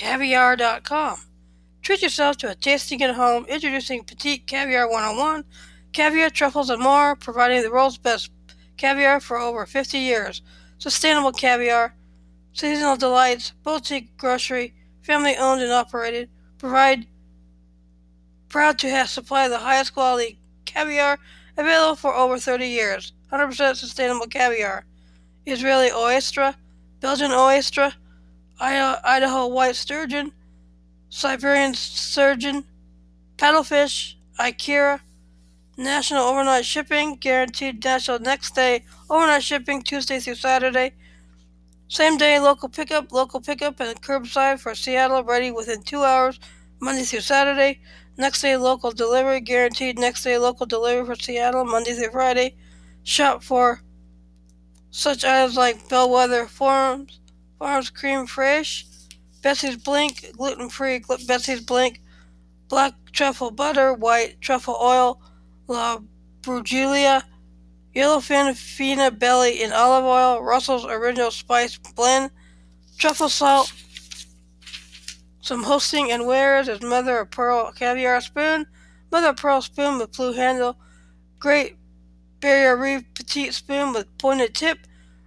Caviar.com. Treat yourself to a tasting at home. Introducing Petite Caviar 101. Caviar, truffles, and more, providing the world's best caviar for over 50 years. Sustainable caviar, seasonal delights, boutique grocery, family owned and operated. Provide proud to have supply the highest quality caviar available for over 30 years. 100% sustainable caviar. Israeli oyster, Belgian oyster, Idaho white sturgeon, Siberian sturgeon, paddlefish, Ikera, national overnight shipping, guaranteed national next day overnight shipping Tuesday through Saturday. Same day local pickup, local pickup, and curbside for Seattle ready within two hours, Monday through Saturday. Next day local delivery, guaranteed next day local delivery for Seattle, Monday through Friday. Shop for such items like Bellwether Farms, Farms Cream Fresh, Betsy's Blink, gluten free Betsy's Blink, black truffle butter, white truffle oil, La Brugulia, yellowfin fina belly in olive oil, Russell's original spice blend, truffle salt, some hosting and wares is mother of pearl caviar spoon, mother of pearl spoon with blue handle, great barrier reef petite spoon with pointed tip,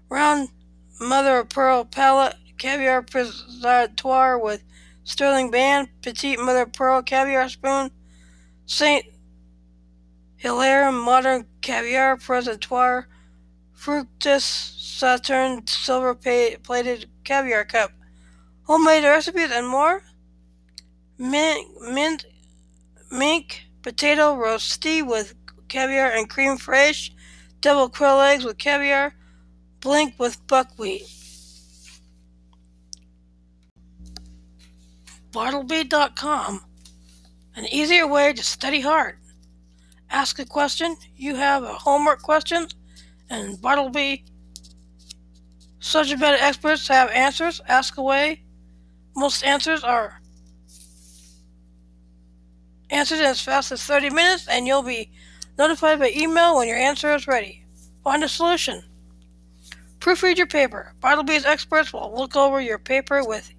round mother of pearl palette caviar presentoir with sterling band, petite mother of pearl caviar spoon, Saint Hilaire modern caviar presentoir, Fructus Saturn silver plated caviar cup, homemade recipes and more. Mint, mint mink potato roasty with caviar and cream fraiche, double quail eggs with caviar, blink with buckwheat. Bartleby.com, an easier way to study hard. Ask a question, you have a homework question, and Bartleby subject matter experts have answers. Ask away. Most answers are answered in as fast as 30 minutes, and you'll be notified by email when your answer is ready. Find a solution. Proofread your paper. Bartleby's experts will look over your paper with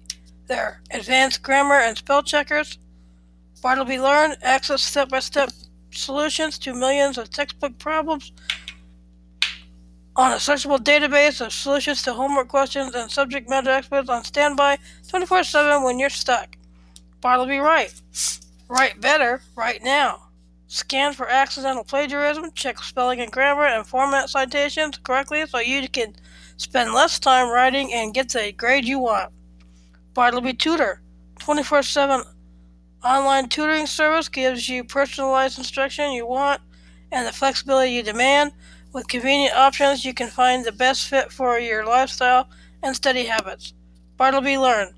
their advanced grammar and spell checkers. Bartleby Learn access step by step solutions to millions of textbook problems on a searchable database of solutions to homework questions and subject matter experts on standby 24 7 when you're stuck. Bartleby Write. Write better, right now. Scan for accidental plagiarism, check spelling and grammar, and format citations correctly so you can spend less time writing and get the grade you want. Bartleby Tutor. 24 7 online tutoring service gives you personalized instruction you want and the flexibility you demand. With convenient options, you can find the best fit for your lifestyle and study habits. Bartleby Learn.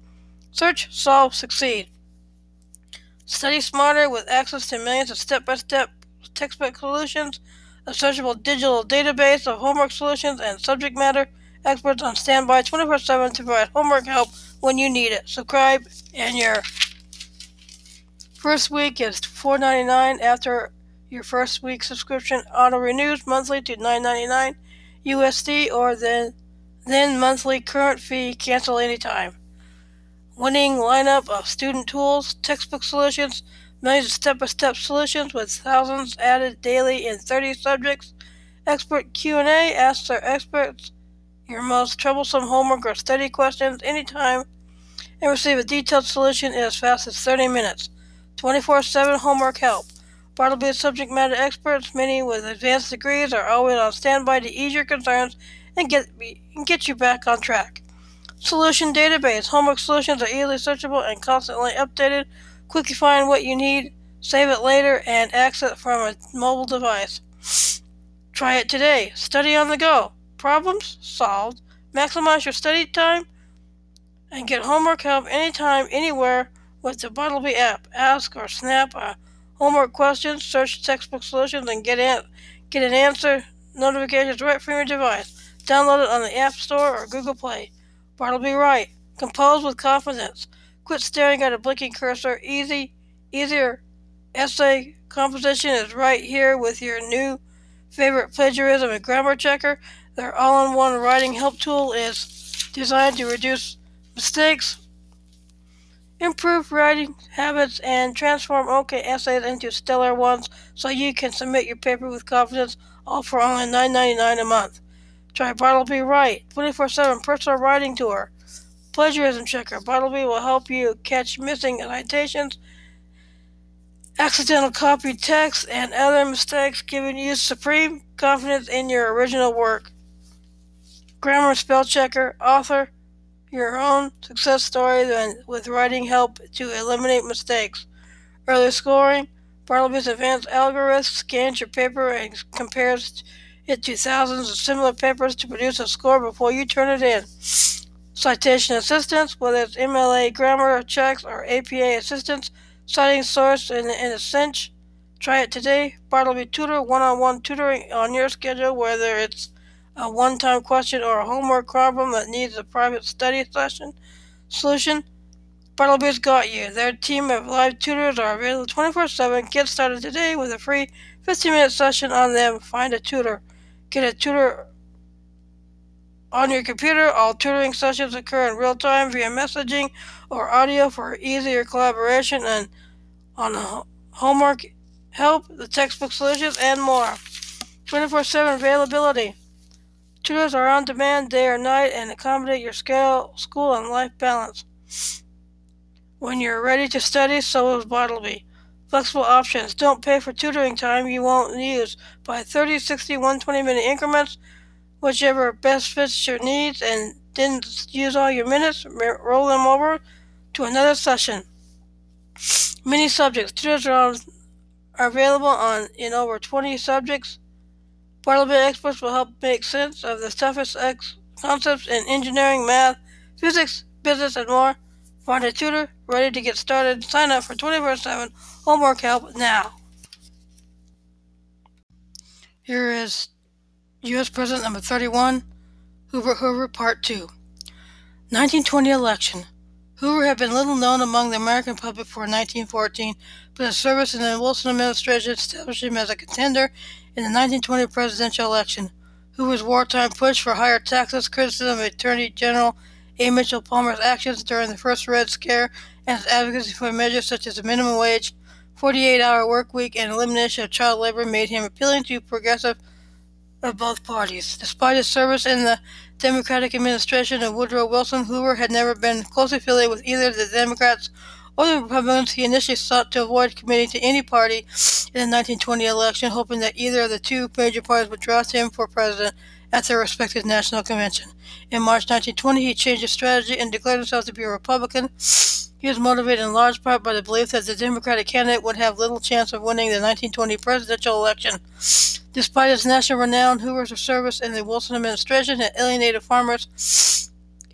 Search, solve, succeed. Study smarter with access to millions of step by step textbook solutions, a searchable digital database of homework solutions, and subject matter experts on standby 24 7 to provide homework help when you need it. Subscribe, and your first week is $4.99 after your first week subscription auto renews monthly to $9.99 USD or then then monthly current fee cancel anytime. Winning lineup of student tools, textbook solutions, millions of step-by-step solutions with thousands added daily in 30 subjects. Expert Q&A asks our experts your most troublesome homework or study questions anytime and receive a detailed solution in as fast as 30 minutes. 24 7 homework help. Bartleby subject matter experts, many with advanced degrees, are always on standby to ease your concerns and get, and get you back on track. Solution database. Homework solutions are easily searchable and constantly updated. Quickly find what you need, save it later, and access it from a mobile device. Try it today. Study on the go. Problems solved. Maximize your study time and get homework help anytime, anywhere with the Bartleby app. Ask or snap a homework question, search textbook solutions, and get, an- get an answer notifications right from your device. Download it on the App Store or Google Play. Bartleby Write. Compose with confidence. Quit staring at a blinking cursor. Easy, easier essay composition is right here with your new favorite plagiarism and grammar checker. Their all-in-one writing help tool is designed to reduce mistakes improve writing habits, and transform okay essays into stellar ones so you can submit your paper with confidence, all for only $9.99 a month. Try Bartleby Write, 24 7 personal writing tour. Plagiarism Checker. Bartleby will help you catch missing citations, accidental copied text, and other mistakes, giving you supreme confidence in your original work. Grammar Spell Checker. Author your own success story with writing help to eliminate mistakes. Early scoring. Bartleby's advanced algorithm scans your paper and compares it to thousands of similar papers to produce a score before you turn it in. Citation assistance, whether it's MLA grammar checks or APA assistance, citing source in, a cinch. Try it today. Bartleby Tutor, one on one tutoring on your schedule, whether it's a one time question or a homework problem that needs a private study session solution. Bartleby's got you. Their team of live tutors are available 24 7. Get started today with a free 15 minute session on them. Find a tutor. Get a tutor on your computer. All tutoring sessions occur in real time via messaging or audio for easier collaboration and on homework help, the textbook solutions, and more. 24 7 availability. Tutors are on demand day or night and accommodate your scale, school and life balance. When you're ready to study, so is Bartleby. Flexible options. Don't pay for tutoring time you won't use. Buy 30, 60, 120 minute increments, whichever best fits your needs, and didn't use all your minutes, roll them over to another session. Many subjects. Tutors are, on, are available on in over 20 subjects. Bartleby experts will help make sense of the toughest ex- concepts in engineering, math, physics, business, and more. Find a tutor ready to get started. Sign up for 24 7 homework help now. Here is U.S. President number 31, Herbert Hoover, Part 2. 1920 election. Hoover had been little known among the American public before 1914, but his service in the Wilson administration established him as a contender in the 1920 presidential election. Hoover's wartime push for higher taxes, criticism of Attorney General A. Mitchell Palmer's actions during the first Red Scare and his advocacy for measures such as a minimum wage, 48 hour work week, and elimination of child labor made him appealing to progressive of both parties. Despite his service in the Democratic administration of Woodrow Wilson, Hoover had never been closely affiliated with either the Democrats or the Republicans. He initially sought to avoid committing to any party in the 1920 election, hoping that either of the two major parties would draft him for president at their respective national convention. In March 1920, he changed his strategy and declared himself to be a Republican. He was motivated in large part by the belief that the Democratic candidate would have little chance of winning the 1920 presidential election. Despite his national renown, Hoover's service in the Wilson administration had alienated farmers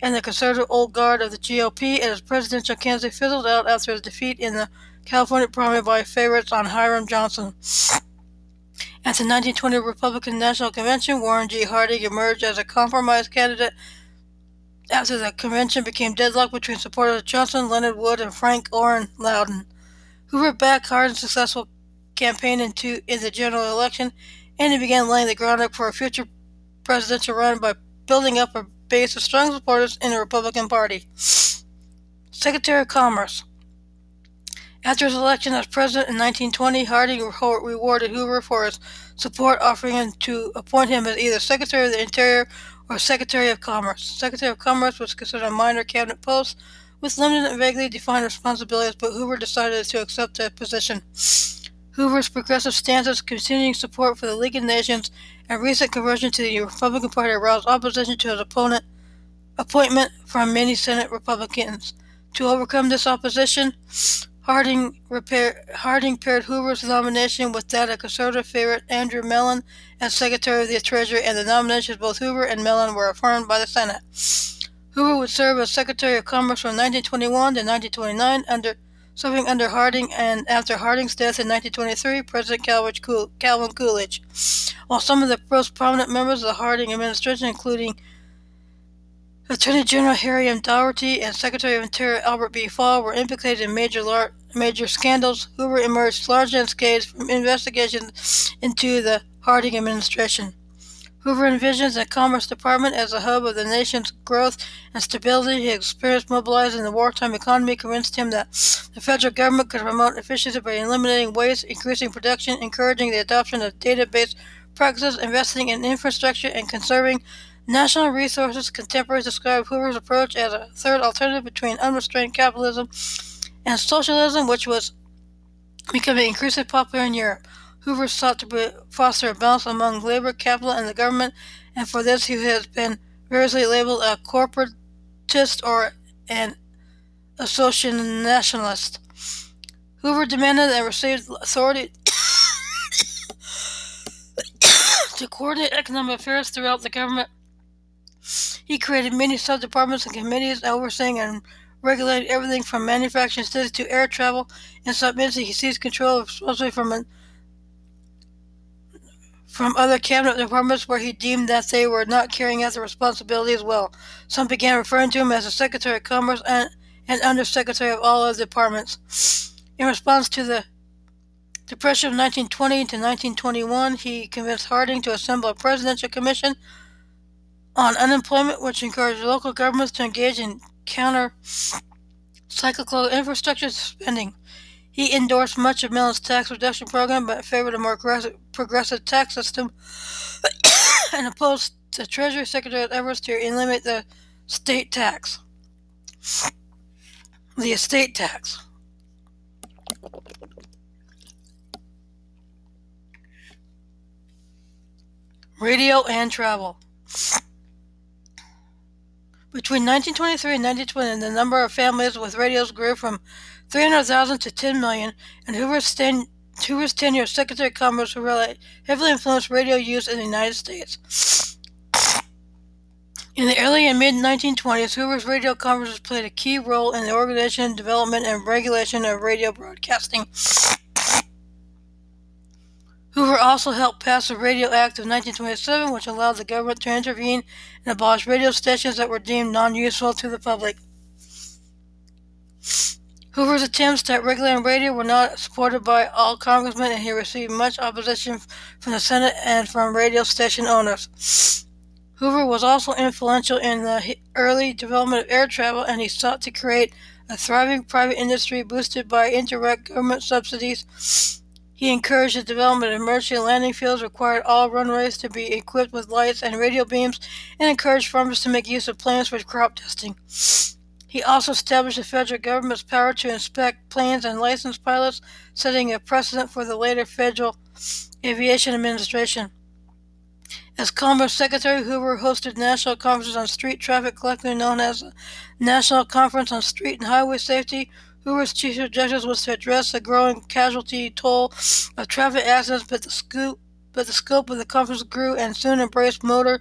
and the conservative old guard of the GOP, and his presidential candidacy fizzled out after his defeat in the California primary by favorite son Hiram Johnson. At the 1920 Republican National Convention, Warren G. Harding emerged as a compromise candidate after the convention became deadlocked between supporters of Johnson, Leonard Wood, and Frank Orren Lowden. Hoover backed Harding's successful campaign into, in the general election, and he began laying the groundwork for a future presidential run by building up a base of strong supporters in the Republican Party. Secretary of Commerce after his election as president in 1920, Harding rewarded Hoover for his support, offering him to appoint him as either Secretary of the Interior or Secretary of Commerce. Secretary of Commerce was considered a minor cabinet post with limited and vaguely defined responsibilities, but Hoover decided to accept that position. Hoover's progressive stances, continuing support for the League of Nations, and recent conversion to the Republican Party aroused opposition to his opponent appointment from many Senate Republicans. To overcome this opposition, Harding, repair, Harding paired Hoover's nomination with that of conservative favorite Andrew Mellon as Secretary of the Treasury, and the nominations of both Hoover and Mellon were affirmed by the Senate. Hoover would serve as Secretary of Commerce from 1921 to 1929, under, serving under Harding, and after Harding's death in 1923, President Calvin Coolidge. While some of the most prominent members of the Harding administration, including Attorney General Harry M. Daugherty and Secretary of Interior Albert B. Fall were implicated in major lar- major scandals. Hoover emerged largely unscathed from investigations into the Harding administration. Hoover envisions the Commerce Department as a hub of the nation's growth and stability. His experience mobilizing the wartime economy convinced him that the federal government could promote efficiency by eliminating waste, increasing production, encouraging the adoption of database practices, investing in infrastructure, and conserving national resources. Contemporaries describe Hoover's approach as a third alternative between unrestrained capitalism and socialism, which was becoming increasingly popular in Europe. Hoover sought to foster a balance among labor, capital, and the government, and for this he has been variously labeled a corporatist or an association nationalist. Hoover demanded and received authority to coordinate economic affairs throughout the government. He created many sub-departments and committees overseeing and regulating everything from manufacturing cities to air travel. In some instances, he seized control, especially from from other cabinet departments where he deemed that they were not carrying out their responsibilities well. Some began referring to him as the Secretary of Commerce and, and Undersecretary of all other departments. In response to the Depression of 1920 to 1921, he convinced Harding to assemble a presidential commission on unemployment, which encouraged local governments to engage in counter cyclical infrastructure spending. He endorsed much of Mellon's tax reduction program, but favored a more progressive tax system and opposed the Treasury Secretary's efforts to eliminate the state tax. The estate tax. Radio and travel. Between 1923 and 1920, the number of families with radios grew from 300,000 to 10 million, and Hoover's, ten, Hoover's tenure as Secretary of Commerce really heavily influenced radio use in the United States. In the early and mid 1920s, Hoover's radio conferences played a key role in the organization, development, and regulation of radio broadcasting. Hoover also helped pass the Radio Act of 1927, which allowed the government to intervene and abolish radio stations that were deemed non useful to the public. Hoover's attempts at regulating radio were not supported by all congressmen, and he received much opposition from the Senate and from radio station owners. Hoover was also influential in the early development of air travel, and he sought to create a thriving private industry boosted by indirect government subsidies. He encouraged the development of emergency landing fields, required all runways to be equipped with lights and radio beams, and encouraged farmers to make use of planes for crop dusting. He also established the federal government's power to inspect planes and license pilots, setting a precedent for the later Federal Aviation Administration. As Commerce Secretary, Hoover hosted national conferences on street traffic, collectively known as the National Conference on Street and Highway Safety. Hoover's chief objective was to address the growing casualty toll of traffic accidents, but the scoop but the scope of the conference grew and soon embraced motor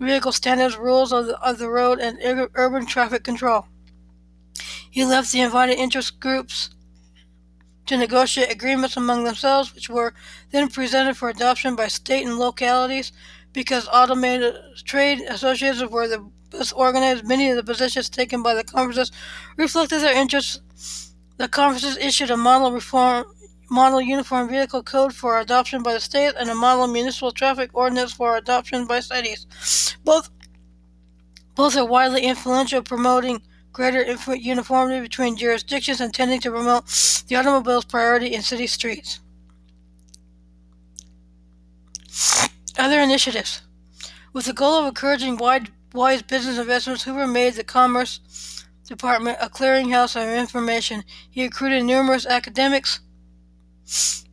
vehicle standards, rules of the, of the road, and urban traffic control. He left the invited interest groups to negotiate agreements among themselves, which were then presented for adoption by state and localities. Because automated trade associations were the best organized, many of the positions taken by the conferences reflected their interests. The conferences issued a model reform model uniform vehicle code for adoption by the state and a model municipal traffic ordinance for adoption by cities. Both both are widely influential promoting greater uniformity between jurisdictions and tending to promote the automobile's priority in city streets. Other initiatives. With the goal of encouraging wide, wise business investments, Hoover made the Commerce Department a clearinghouse of information. He recruited numerous academics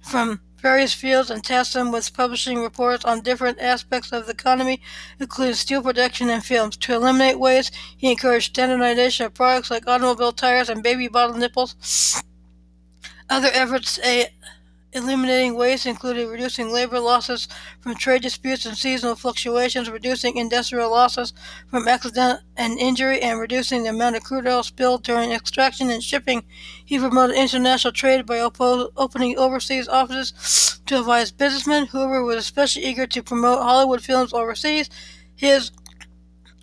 from various fields and tasked them with publishing reports on different aspects of the economy, including steel production and films. To eliminate waste, he encouraged standardization of products like automobile tires and baby bottle nipples. Other efforts Eliminating waste included reducing labor losses from trade disputes and seasonal fluctuations, reducing industrial losses from accident and injury, and reducing the amount of crude oil spilled during extraction and shipping. He promoted international trade by oppo- opening overseas offices to advise businessmen. Hoover was especially eager to promote Hollywood films overseas. His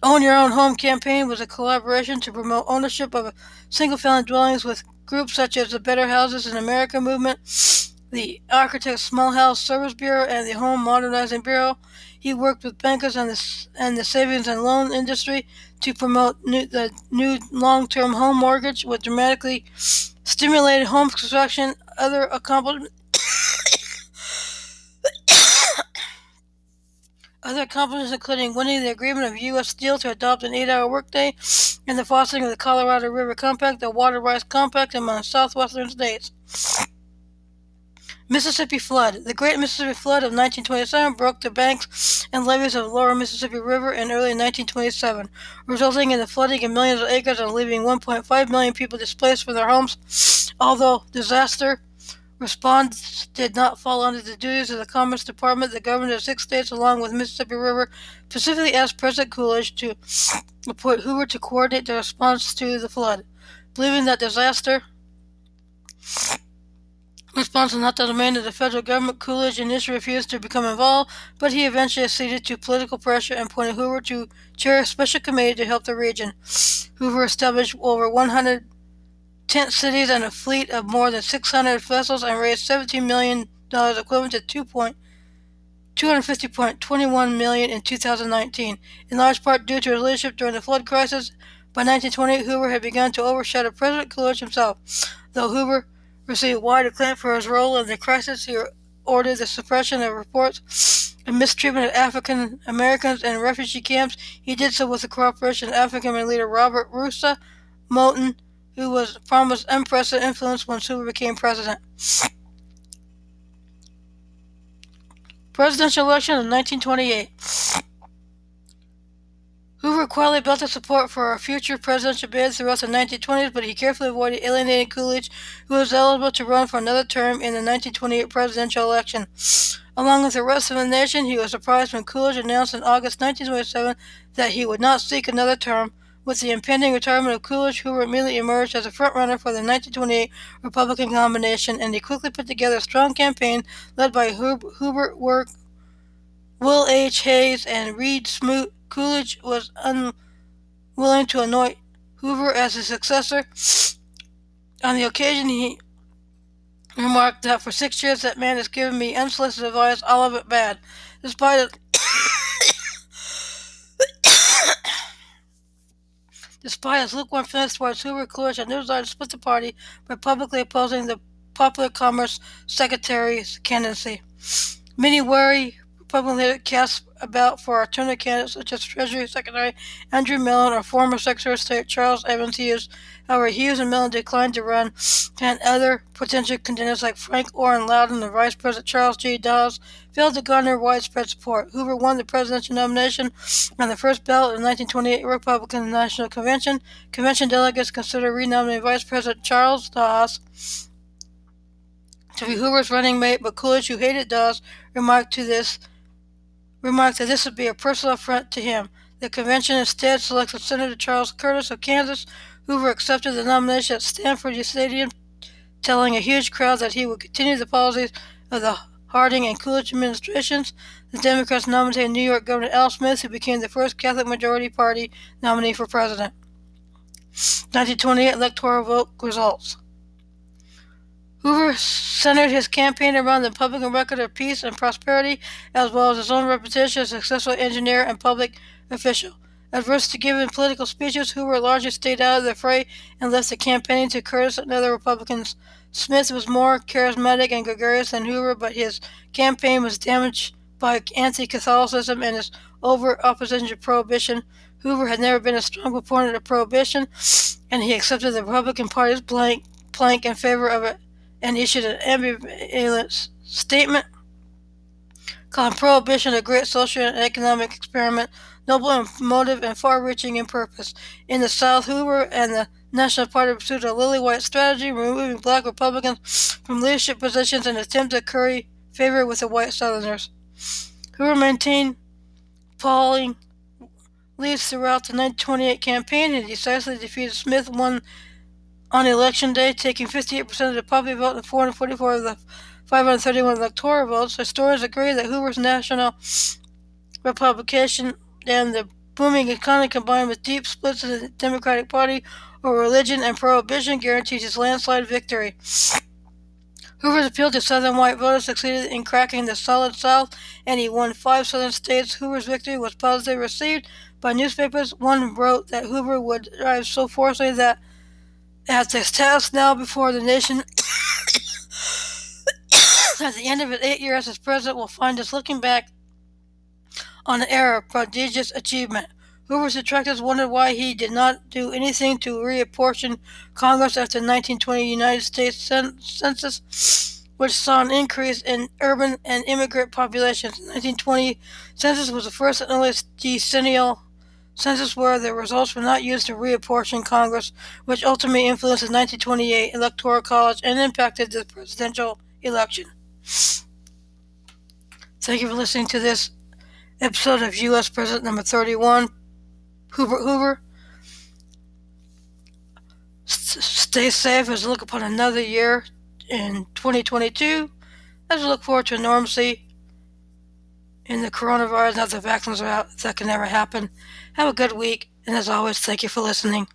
Own Your Own Home campaign was a collaboration to promote ownership of single family dwellings with groups such as the Better Houses in America movement the Architect Small House Service Bureau and the Home Modernizing Bureau. He worked with bankers and the, and the savings and loan industry to promote new, the new long-term home mortgage, which dramatically stimulated home construction. Other accomplishments. Other accomplishments including winning the agreement of U.S. Steel to adopt an eight-hour workday and the fostering of the Colorado River Compact, the Water Rights Compact among southwestern states. Mississippi flood. The Great Mississippi Flood of 1927 broke the banks and levees of the lower Mississippi River in early 1927, resulting in the flooding of millions of acres and leaving 1.5 million people displaced from their homes. Although disaster response did not fall under the duties of the Commerce Department, the government of six states, along with Mississippi River, specifically asked President Coolidge to appoint Hoover to coordinate the response to the flood. Believing that disaster response was not the domain of the federal government, Coolidge initially refused to become involved, but he eventually acceded to political pressure and appointed Hoover to chair a special committee to help the region. Hoover established over 100 tent cities and a fleet of more than 600 vessels and raised $17 million equivalent to 2 point, 250.21 million in 2019, in large part due to his leadership during the flood crisis. By 1928, Hoover had begun to overshadow President Coolidge himself. Though Hoover received wide acclaim for his role in the crisis. He ordered the suppression of reports of mistreatment of African Americans in refugee camps. He did so with the cooperation of African American leader Robert Russa Moton, who was promised unprecedented influence when Hoover became president. Presidential election of 1928. Hoover quietly built up support for a future presidential bid throughout the 1920s, but he carefully avoided alienating Coolidge, who was eligible to run for another term in the 1928 presidential election. Along with the rest of the nation, he was surprised when Coolidge announced in August 1927 that he would not seek another term. With the impending retirement of Coolidge, Hoover immediately emerged as a frontrunner for the 1928 Republican nomination, and he quickly put together a strong campaign led by Hubert Work, Will H. Hays, and Reed Smoot Coolidge was unwilling to anoint Hoover as his successor. On the occasion, he remarked that for six years that man has given me unsolicited advice, all of it bad. Despite it, Despite his lukewarm feelings towards Hoover, Coolidge had no desire to split the party by publicly opposing the Popular Commerce Secretary's candidacy. Many wary Leaders cast about for alternative candidates such as Treasury Secretary Andrew Mellon or former Secretary of State Charles Evans Hughes. However, Hughes and Mellon declined to run, and other potential contenders like Frank Orren Lowden and Vice President Charles G. Dawes failed to garner widespread support. Hoover won the presidential nomination on the first ballot of the 1928 Republican National Convention. Convention delegates considered renominating Vice President Charles Dawes to be Hoover's running mate, but Coolidge, who hated Dawes, remarked to this remarked that this would be a personal affront to him. The convention instead selected Senator Charles Curtis of Kansas, Hoover accepted the nomination at Stanford Stadium, telling a huge crowd that he would continue the policies of the Harding and Coolidge administrations. The Democrats nominated New York Governor Al Smith, who became the first Catholic majority party nominee for president. 1928 electoral vote results. Hoover centered his campaign around the Republican record of peace and prosperity, as well as his own reputation as a successful engineer and public official. Adverse to giving political speeches, Hoover largely stayed out of the fray and left the campaigning to Curtis and other Republicans. Smith was more charismatic and gregarious than Hoover, but his campaign was damaged by anti Catholicism and his overt opposition to prohibition. Hoover had never been a strong proponent of prohibition, and he accepted the Republican Party's plank, plank in favor of it and issued an ambivalent statement calling prohibition a great social and economic experiment, noble in motive and far-reaching in purpose. In the South, Hoover and the National Party pursued a lily-white strategy, removing black Republicans from leadership positions in an attempt to curry favor with the white Southerners. Hoover maintained appalling leads throughout the 1928 campaign and decisively defeated Smith, won on election day, taking 58% of the popular vote and 444 of the 531 electoral votes. Historians agree that Hoover's national republication and the booming economy combined with deep splits in the Democratic Party over religion and prohibition guarantees his landslide victory. Hoover's appeal to Southern white voters succeeded in cracking the solid South, and he won five Southern states. Hoover's victory was positively received by newspapers. One wrote that Hoover would drive so forcefully that at the task now before the nation at the end of his eight years as president will find us looking back on an era of prodigious achievement. Hoover's detractors wondered why he did not do anything to reapportion Congress after the 1920 United States Census, which saw an increase in urban and immigrant populations. The 1920 census was the first and only decennial census where the results were not used to reapportion Congress, which ultimately influenced the 1928 Electoral College and impacted the presidential election. Thank you for listening to this episode of U.S. President number 31, Herbert Hoover. S- stay safe as we look upon another year in 2022, as we look forward to normalcy in the coronavirus. Now the vaccines are out, that can never happen. Have a good week, and as always, thank you for listening.